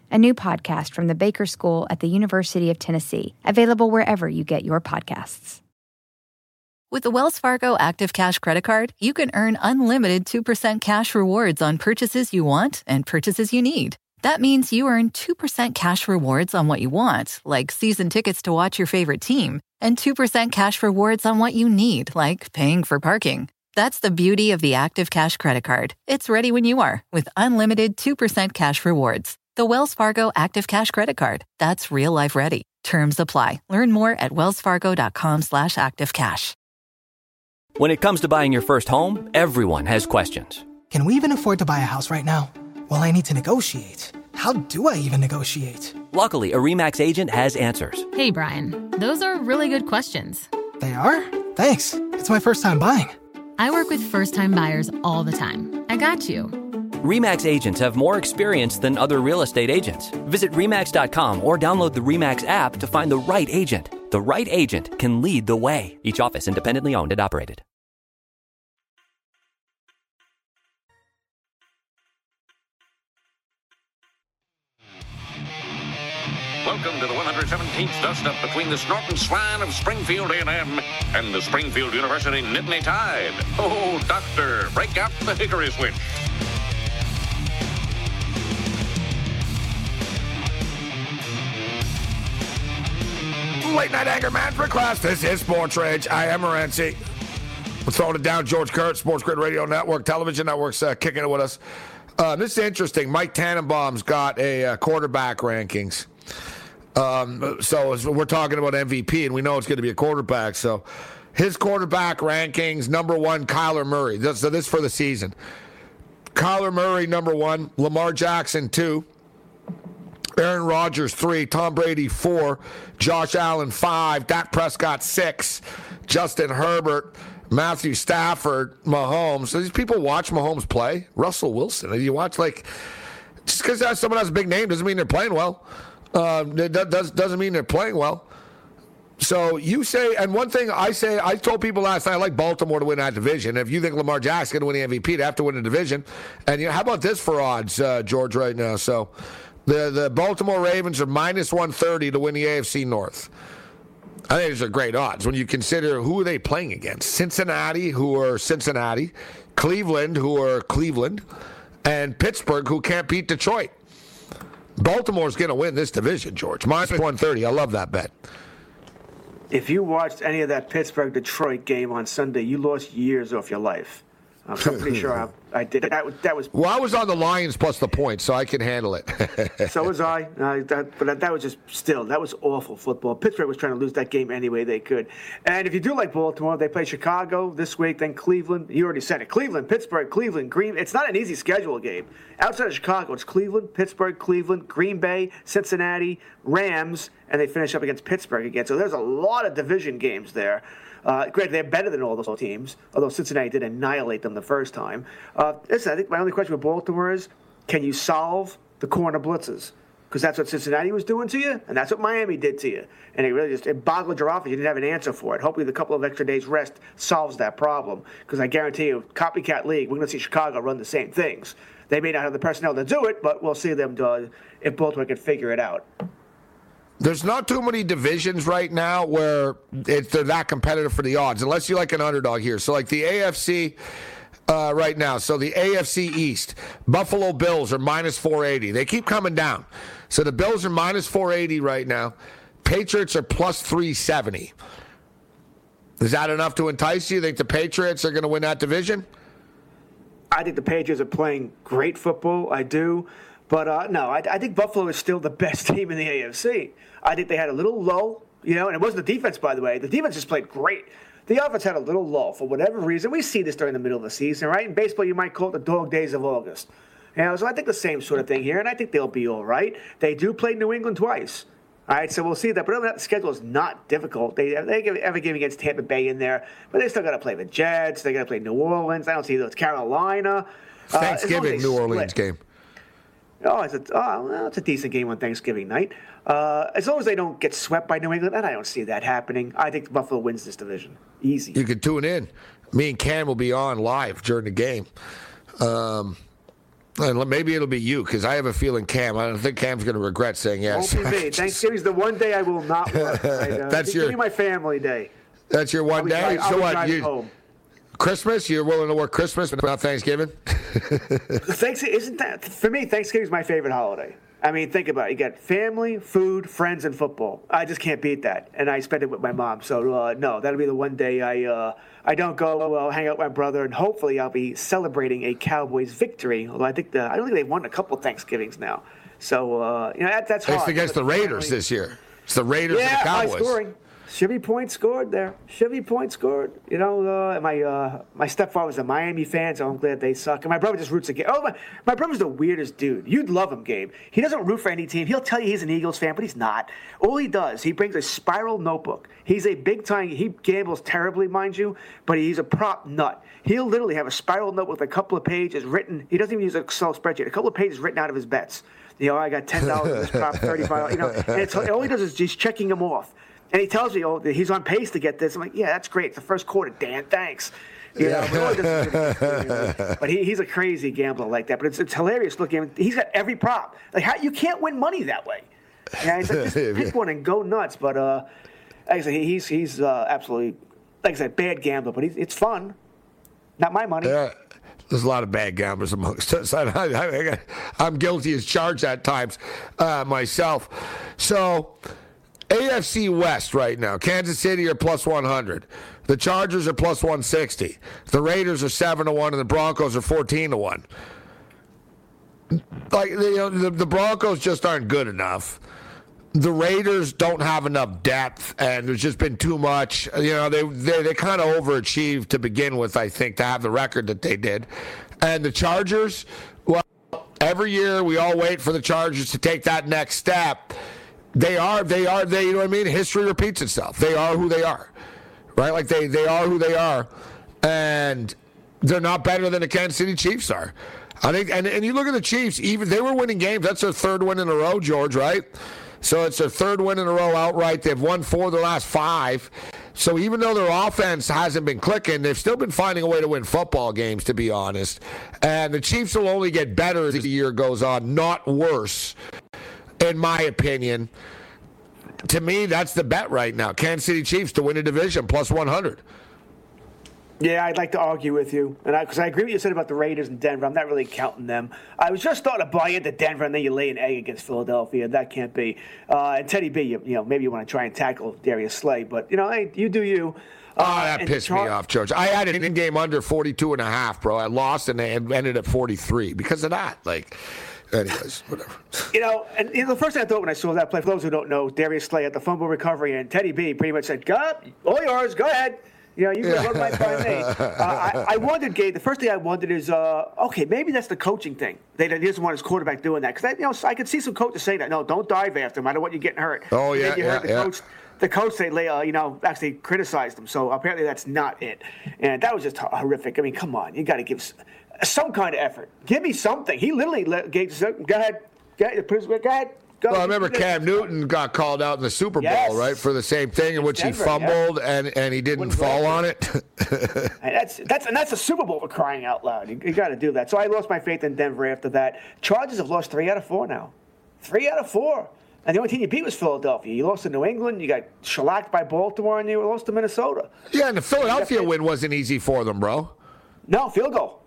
a new podcast from the Baker School at the University of Tennessee, available wherever you get your podcasts. With the Wells Fargo Active Cash Credit Card, you can earn unlimited 2% cash rewards on purchases you want and purchases you need. That means you earn 2% cash rewards on what you want, like season tickets to watch your favorite team, and 2% cash rewards on what you need, like paying for parking. That's the beauty of the Active Cash Credit Card. It's ready when you are with unlimited 2% cash rewards. The Wells Fargo Active Cash Credit Card. That's real life ready. Terms apply. Learn more at wellsfargo.com slash activecash. When it comes to buying your first home, everyone has questions. Can we even afford to buy a house right now? Well, I need to negotiate. How do I even negotiate? Luckily, a REMAX agent has answers. Hey, Brian. Those are really good questions. They are? Thanks. It's my first time buying. I work with first time buyers all the time. I got you. REMAX agents have more experience than other real estate agents. Visit REMAX.com or download the REMAX app to find the right agent. The right agent can lead the way. Each office independently owned and operated. Welcome to the 117th dust-up between the Snorton Swine of Springfield A&M and the Springfield University Nittany Tide. Oh, doctor, break out the hickory switch. Late Night Anger Management class. This is Sports Rage. I am Morency. We're throwing it down. George Kurtz, Sports Grid Radio Network, Television Network's uh, kicking it with us. Uh, this is interesting. Mike Tannenbaum's got a uh, quarterback rankings. Um, so we're talking about MVP, and we know it's going to be a quarterback. So his quarterback rankings: number one, Kyler Murray. So this for the season. Kyler Murray, number one. Lamar Jackson, two. Aaron Rodgers, three. Tom Brady, four. Josh Allen, five. Dak Prescott, six. Justin Herbert, Matthew Stafford, Mahomes. These people watch Mahomes play. Russell Wilson. You watch, like, just because someone has a big name doesn't mean they're playing well. Uh, it does, doesn't mean they're playing well. So you say, and one thing I say, I told people last night, I like Baltimore to win that division. If you think Lamar Jackson's going to win the MVP, they have to win the division. And you know, how about this for odds, uh, George, right now? So the the Baltimore Ravens are minus 130 to win the AFC North. I think these are great odds when you consider who are they playing against. Cincinnati, who are Cincinnati, Cleveland, who are Cleveland, and Pittsburgh, who can't beat Detroit. Baltimore's going to win this division, George. Minus 130. I love that bet if you watched any of that Pittsburgh Detroit game on Sunday, you lost years off your life. I'm pretty sure I, I, did. That was, that was. Well, I was on the Lions plus the points, so I can handle it. so was I. Uh, that, but that was just still that was awful football. Pittsburgh was trying to lose that game any way they could. And if you do like Baltimore, they play Chicago this week, then Cleveland. You already said it. Cleveland, Pittsburgh, Cleveland, Green. It's not an easy schedule game. Outside of Chicago, it's Cleveland, Pittsburgh, Cleveland, Green Bay, Cincinnati, Rams, and they finish up against Pittsburgh again. So there's a lot of division games there. Uh, granted, they're better than all those teams, although Cincinnati did annihilate them the first time. Uh, listen, I think my only question with Baltimore is can you solve the corner blitzes? Because that's what Cincinnati was doing to you, and that's what Miami did to you. And it really just it boggled your office. You didn't have an answer for it. Hopefully, the couple of extra days rest solves that problem. Because I guarantee you, copycat league, we're going to see Chicago run the same things. They may not have the personnel to do it, but we'll see them do it if Baltimore can figure it out. There's not too many divisions right now where it, they're that competitive for the odds, unless you're like an underdog here. So, like the AFC uh, right now. So, the AFC East, Buffalo Bills are minus 480. They keep coming down. So, the Bills are minus 480 right now. Patriots are plus 370. Is that enough to entice you? You think the Patriots are going to win that division? I think the Patriots are playing great football. I do. But uh, no, I, I, think Buffalo is still the best team in the AFC. I think they had a little lull, you know, and it wasn't the defense, by the way. The defense just played great. The offense had a little lull for whatever reason. We see this during the middle of the season, right? In baseball, you might call it the dog days of August. You know, so I think the same sort of thing here, and I think they'll be all right. They do play New England twice. All right, so we'll see that. But other than that, the schedule is not difficult. They they have a game against Tampa Bay in there, but they still got to play the Jets. They got to play New Orleans. I don't see those Carolina. Uh, Thanksgiving uh, New Orleans game. Oh, it's a, oh, well, it's a decent game on Thanksgiving night. Uh, as long as they don't get swept by New England, and I don't see that happening. I think Buffalo wins this division. Easy. You can tune in. Me and Cam will be on live during the game. Um, and maybe it'll be you because I have a feeling Cam. I don't think Cam's going to regret saying yes. Won't be me. Thanksgiving's the one day I will not work. Right? Uh, that's your. My family day. That's your one day. so what? You, home. Christmas? You're willing to work Christmas but not Thanksgiving? Thanks isn't that for me? Thanksgiving is my favorite holiday. I mean, think about it. You got family, food, friends, and football. I just can't beat that. And I spend it with my mom. So uh, no, that'll be the one day I uh, I don't go. I'll hang out with my brother, and hopefully I'll be celebrating a Cowboys victory. Although I think the I don't think they've won a couple Thanksgivings now. So uh, you know that, that's hard. It's against the Raiders this year. It's the Raiders yeah, and the Cowboys. High scoring. Chevy Point scored there. Chevy Point scored. You know, uh, my uh, my stepfather was a Miami fan, so I'm glad they suck. And my brother just roots again. Oh, my, my brother's the weirdest dude. You'd love him, Gabe. He doesn't root for any team. He'll tell you he's an Eagles fan, but he's not. All he does, he brings a spiral notebook. He's a big time. He gambles terribly, mind you, but he's a prop nut. He'll literally have a spiral notebook with a couple of pages written. He doesn't even use an Excel spreadsheet. A couple of pages written out of his bets. You know, I got ten dollars in this prop, thirty-five. You know, and it's, all he does is just checking them off. And he tells me, oh, he's on pace to get this. I'm like, yeah, that's great. It's the first quarter, Dan. Thanks. You know, but, but he, he's a crazy gambler like that. But it's, it's hilarious looking. He's got every prop. Like how you can't win money that way. Yeah, he's like, just pick one and go nuts. But uh, like I said, he's he's uh, absolutely like I said, bad gambler. But it's fun. Not my money. Yeah. There's a lot of bad gamblers amongst us. I, am guilty as charged at times uh, myself. So AFC West right now. Kansas City are plus 100. The Chargers are plus 160. The Raiders are 7 to 1 and the Broncos are 14 to 1. Like you know, the, the Broncos just aren't good enough. The Raiders don't have enough depth, and there's just been too much. You know, they they, they kind of overachieved to begin with. I think to have the record that they did, and the Chargers. Well, every year we all wait for the Chargers to take that next step. They are, they are, they. You know what I mean? History repeats itself. They are who they are, right? Like they they are who they are, and they're not better than the Kansas City Chiefs are. I think, and, and you look at the Chiefs, even they were winning games. That's their third win in a row, George, right? So it's their third win in a row outright. They've won four of the last five. So even though their offense hasn't been clicking, they've still been finding a way to win football games, to be honest. And the Chiefs will only get better as the year goes on, not worse, in my opinion. To me, that's the bet right now. Kansas City Chiefs to win a division, plus 100. Yeah, I'd like to argue with you, and because I, I, agree with what you said about the Raiders and Denver. I'm not really counting them. I was just starting to buy into Denver, and then you lay an egg against Philadelphia. That can't be. Uh, and Teddy B, you, you, know, maybe you want to try and tackle Darius Slay, but you know, hey, you do you. Uh, oh, that pissed Char- me off, George. I had an in-game under 42 and a half, bro. I lost and they ended at 43 because of that. Like, anyways, whatever. You know, and you know, the first thing I thought when I saw that play, for those who don't know, Darius Slay had the fumble recovery, and Teddy B pretty much said, "Go, all yours, go ahead." You know, you can run right by me. Uh, I, I, wondered, Gabe. The first thing I wondered is, uh, okay, maybe that's the coaching thing. They, they doesn't want his quarterback doing that because you know I could see some coaches saying that. No, don't dive after him. I don't want you getting hurt. Oh yeah, you yeah, heard the yeah. coach. The coach they uh, you know actually criticized him. So apparently that's not it, and that was just horrific. I mean, come on, you got to give some kind of effort. Give me something. He literally let Gabe go ahead, go ahead, go ahead. Go. Well, I remember Cam Newton got called out in the Super Bowl, yes. right, for the same thing in which Denver, he fumbled yeah. and, and he didn't fall on it. and that's that's and that's a Super Bowl for crying out loud. You, you got to do that. So I lost my faith in Denver after that. Chargers have lost three out of four now. Three out of four. And the only team you beat was Philadelphia. You lost to New England. You got shellacked by Baltimore, and you lost to Minnesota. Yeah, and the Philadelphia win wasn't easy for them, bro. No, field goal.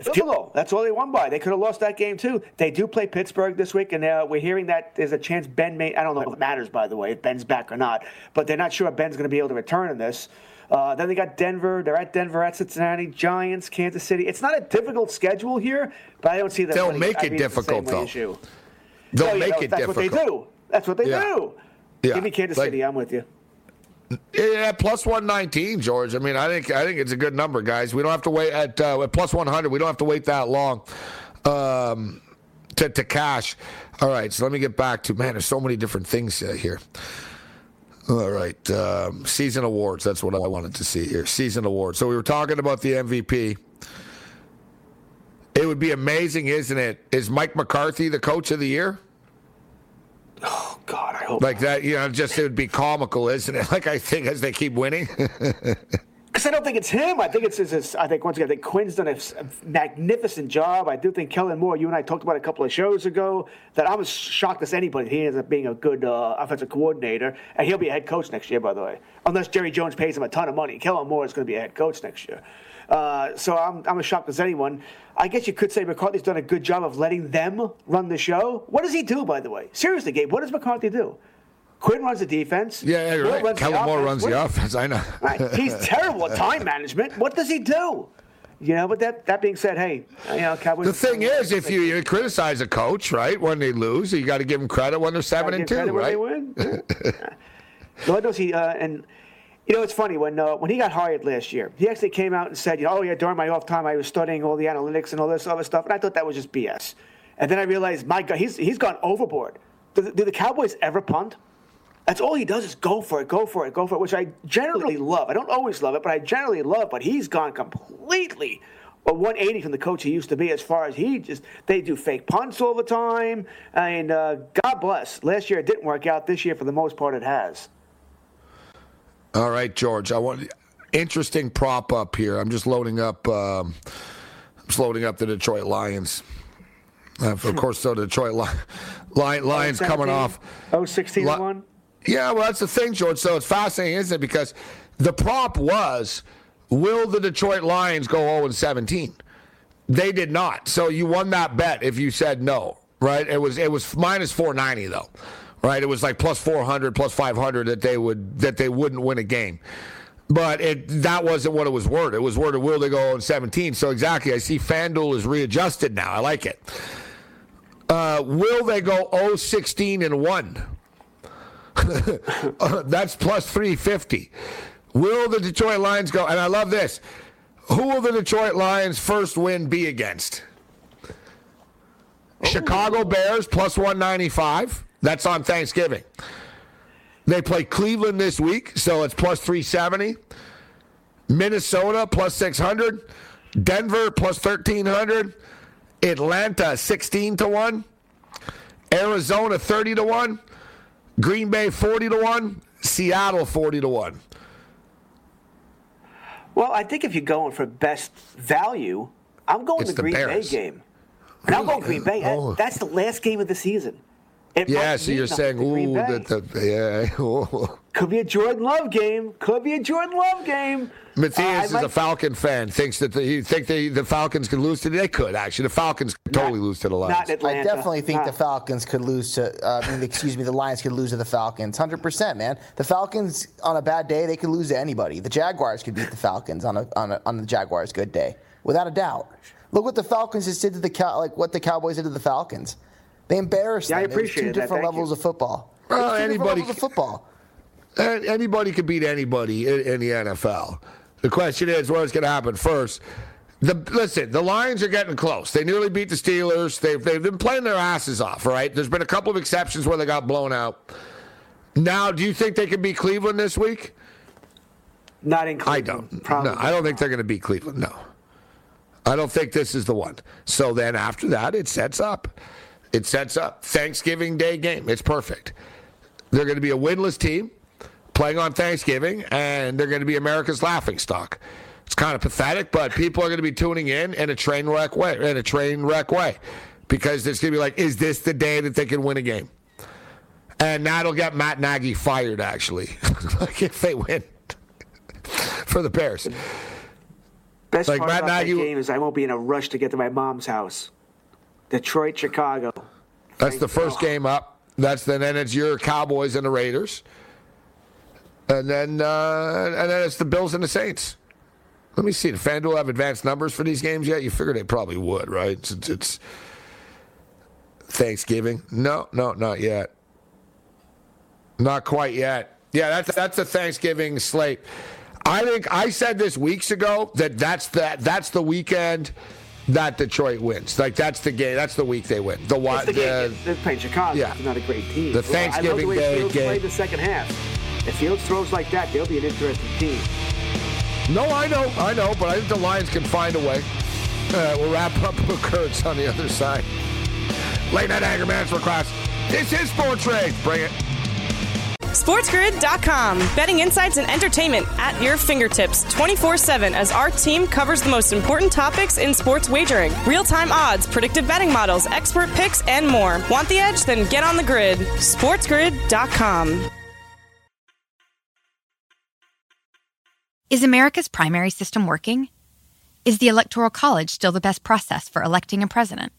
Field goal. That's all they won by. They could have lost that game too. They do play Pittsburgh this week, and uh, we're hearing that there's a chance Ben may. I don't know if it matters, by the way, if Ben's back or not. But they're not sure if Ben's going to be able to return in this. Uh, then they got Denver. They're at Denver, at Cincinnati, Giants, Kansas City. It's not a difficult schedule here, but I don't see that. They'll make it difficult though. They'll so, make know, it that's difficult. That's what they do. That's what they yeah. do. Yeah. Give me Kansas like, City. I'm with you. Yeah, plus one nineteen, George. I mean, I think I think it's a good number, guys. We don't have to wait at, uh, at plus one hundred. We don't have to wait that long um, to to cash. All right, so let me get back to man. There's so many different things uh, here. All right, um, season awards. That's what I wanted to see here. Season awards. So we were talking about the MVP. It would be amazing, isn't it? Is Mike McCarthy the coach of the year? Oh God, I hope like that. You know, just it would be comical, isn't it? Like I think as they keep winning. Because I don't think it's him. I think it's his. I think once again, I think Quinn's done a, magnificent job. I do think Kellen Moore. You and I talked about a couple of shows ago that I was shocked as anybody. He ends up being a good uh, offensive coordinator, and he'll be a head coach next year, by the way. Unless Jerry Jones pays him a ton of money, Kellen Moore is going to be a head coach next year. Uh, so I'm, I'm as shocked as anyone. I guess you could say McCarthy's done a good job of letting them run the show. What does he do, by the way? Seriously, Gabe, what does McCarthy do? Quinn runs the defense. Yeah, you're right. Runs Kellen Moore runs the offense. I know. right. He's terrible at time management. What does he do? You know, but that that being said, hey, you know, Cowboys. The thing is, if you, you, criticize a coach, right, when they lose, you got to give them credit when they're seven and two, right? When they win. Lord knows he uh, and you know, it's funny when uh, when he got hired last year, he actually came out and said, you know, oh yeah, during my off time, I was studying all the analytics and all this other stuff, and I thought that was just BS. And then I realized, my God, he's he's gone overboard. Do, do the Cowboys ever punt? That's all he does is go for it, go for it, go for it, which I generally love. I don't always love it, but I generally love. But he's gone completely a 180 from the coach he used to be as far as he just they do fake punts all the time. And uh, God bless. Last year it didn't work out. This year, for the most part, it has. All right, George. I want interesting prop up here. I'm just loading up. Um, I'm just loading up the Detroit Lions. Uh, of course, so the Detroit Lions, Lions coming off. Oh, 16 Li- 1? Yeah, well, that's the thing, George. So it's fascinating, isn't it? Because the prop was will the Detroit Lions go 0 17? They did not. So you won that bet if you said no, right? It was it was minus 490 though right? It was like plus 400, plus 500 that they would that they wouldn't win a game. But it that wasn't what it was worth. It was worth will they go on 17. So exactly, I see FanDuel is readjusted now. I like it. Uh, will they go 0 16 and 1? Uh, that's plus 350. Will the Detroit Lions go? And I love this. Who will the Detroit Lions' first win be against? Chicago Bears plus 195. That's on Thanksgiving. They play Cleveland this week, so it's plus 370. Minnesota plus 600. Denver plus 1300. Atlanta 16 to 1. Arizona 30 to 1. Green Bay 40 to 1. Seattle 40 to 1. Well, I think if you're going for best value, I'm going It's the the Green Bears. Bay game. And I'm going Green Bay. Oh. That's the last game of the season. It Yeah, so you're saying, ooh, Bay. that the, yeah. ooh. Could be a Jordan Love game. Could be a Jordan Love game. Matthias Uh, is like- a Falcon fan. Thinks that the, he think they, the Falcons could lose today. They could actually. The Falcons could totally lose to the Lions. I definitely think the Falcons could lose to. Uh, I mean, excuse me, the Lions could lose to the Falcons. Hundred percent, man. The Falcons on a bad day, they could lose to anybody. The Jaguars could beat the Falcons on a on, a, on the Jaguars' good day, without a doubt. Look what the Falcons just did to the Cow- like what the Cowboys did to the Falcons. They embarrassed Yeah, I them. It was appreciate two that. different Thank levels you. of football. Well, was two different anybody levels of football. Anybody could beat anybody in, in the NFL. The question is, what's going to happen first? The listen, the Lions are getting close. They nearly beat the Steelers. They've they've been playing their asses off. Right? There's been a couple of exceptions where they got blown out. Now, do you think they can beat Cleveland this week? Not in Cleveland. I don't. Probably. No, I don't think they're going to beat Cleveland. No, I don't think this is the one. So then after that, it sets up. It sets up Thanksgiving Day game. It's perfect. They're going to be a winless team playing on Thanksgiving, and they're going to be America's laughing stock. It's kind of pathetic, but people are going to be tuning in in a train wreck way, in a train wreck way, because it's going to be like, is this the day that they can win a game? And that'll get Matt Nagy fired, actually, like if they win for the Bears. Best Like part Matt about Nagy- that game is I won't be in a rush to get to my mom's house. Detroit, Chicago. That's the first game up. That's the, then it's your Cowboys and the Raiders, and then uh, and then it's the Bills and the Saints. Let me see. Did FanDuel have advanced numbers for these games yet? You figure they probably would, right? Since it's Thanksgiving. No, no, not yet. Not quite yet. Yeah, that's that's a Thanksgiving slate. I think I said this weeks ago that that's the that's the weekend that Detroit wins. Like that's the game. That's the week they win. The what? the game. They're playing Chicago. yeah. It's not a great team. The Well, I love Thanksgiving the way Day Fields game. played the second half. If Fields throws like that, they'll be an interesting team. No, I know, I know, but I think the Lions can find a way. Uh, we'll wrap up with Kurtz on the other side. Late night anger management class. This is Sports Rage. Bring it. SportsGrid.com. Betting insights and entertainment at your fingertips 24 7 as our team covers the most important topics in sports wagering real time odds, predictive betting models, expert picks, and more. Want the edge? Then get on the grid. SportsGrid.com. Is America's primary system working? Is the Electoral College still the best process for electing a president?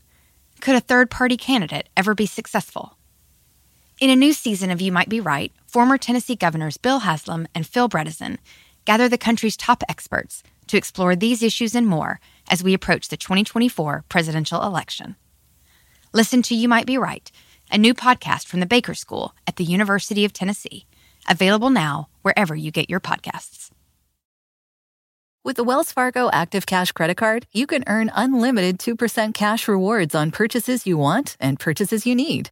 Could a third party candidate ever be successful? In a new season of You Might Be Right, former Tennessee governors Bill Haslam and Phil Bredesen gather the country's top experts to explore these issues and more as we approach the 2024 presidential election. Listen to You Might Be Right, a new podcast from the Baker School at the University of Tennessee, available now wherever you get your podcasts. With the Wells Fargo Active Cash Credit Card, you can earn unlimited 2% cash rewards on purchases you want and purchases you need.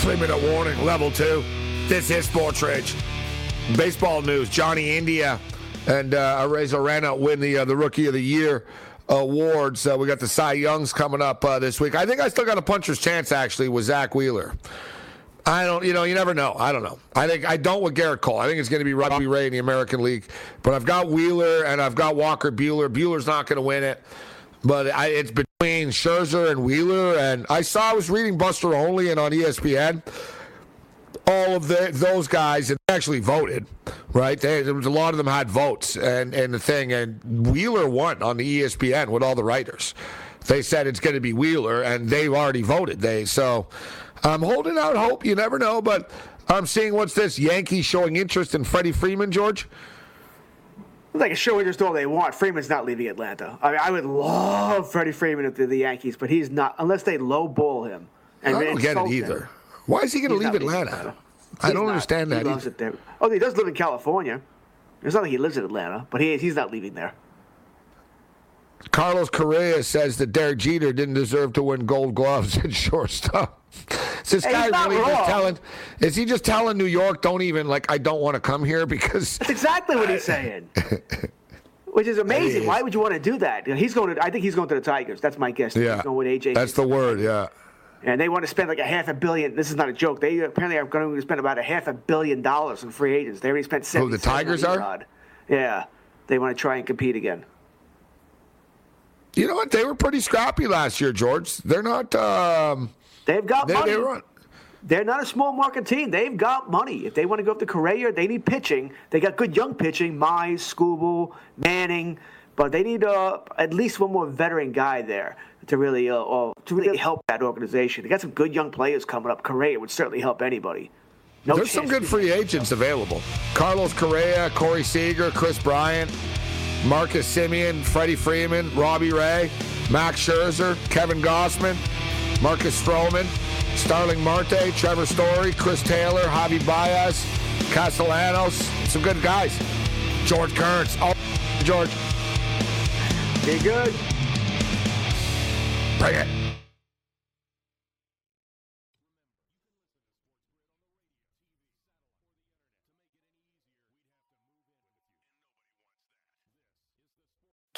Three minute warning, level two. This is Sports Rage. Baseball news Johnny India and uh, Arozarena win the, uh, the Rookie of the Year awards. Uh, we got the Cy Youngs coming up uh, this week. I think I still got a puncher's chance actually with Zack Wheeler. I don't, you know, you never know. I don't know. I think I don't with Gerrit Cole. I think it's going to be Robbie Ray in the American League. But I've got Wheeler and I've got Walker Buehler. Buehler's not going to win it. But I, it's between Scherzer and Wheeler. And I saw, I was reading Buster Olney and on ESPN. All of the, those guys actually voted, right? They, there was a lot of them had votes, and and the thing, and Wheeler won on the ESPN with all the writers. They said it's going to be Wheeler, and they've already voted. They so I'm holding out hope. You never know, but I'm seeing what's this Yankees showing interest in Freddie Freeman, George. They can show interest all they want. Freeman's not leaving Atlanta. I mean, I would love Freddie Freeman at the, the Yankees, but he's not unless they lowball him. And I don't get it either. Him. Why is he going to leave Atlanta? Atlanta? I don't not. understand that. He loves it there. Oh, he does live in California. It's not like he lives in Atlanta, but he he's not leaving there. Carlos Correa says that Derek Jeter didn't deserve to win Gold Gloves at shortstop. Is this guy really just telling? Is he just telling New York, don't even like? I don't want to come here because. That's exactly what he's saying. Which is amazing. Why would you want to do that? He's going to. I think he's going to the Tigers. That's my guess. Yeah. He's going with AJ. That's the word. Yeah. And they want to spend like a half a billion. This is not a joke. They apparently are going to spend about a half a billion dollars in free agents. They already spent. Who the Tigers are? Odd. Yeah, they want to try and compete again. You know what? They were pretty scrappy last year, George. They're not. Um, They've got they, money. They run. They're not a small market team. They've got money. If they want to go up to Correa, they need pitching. They got good young pitching, Mize, Skubal, Manning, but they need uh, at least one more veteran guy there to really uh, uh, to really help that organization. They got some good young players coming up. Correa would certainly help anybody. No There's some good free agents available. Carlos Correa, Corey Seager, Kris Bryant, Marcus Semien, Freddie Freeman, Robbie Ray, Max Scherzer, Kevin Gausman, Marcus Stroman, Starling Marte, Trevor Story, Chris Taylor, Javi Baez, Castellanos, some good guys. George Kearns. Oh, George. Be good. Bring it.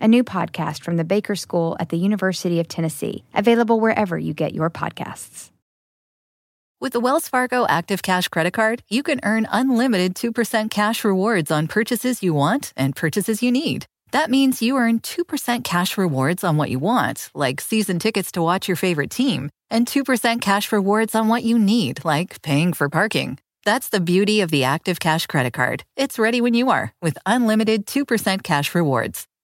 a new podcast from the Baker School at the University of Tennessee, available wherever you get your podcasts. With the Wells Fargo Active Cash Credit Card, you can earn unlimited 2% cash rewards on purchases you want and purchases you need. That means you earn 2% cash rewards on what you want, like season tickets to watch your favorite team, and 2% cash rewards on what you need, like paying for parking. That's the beauty of the Active Cash Credit Card. It's ready when you are with unlimited 2% cash rewards.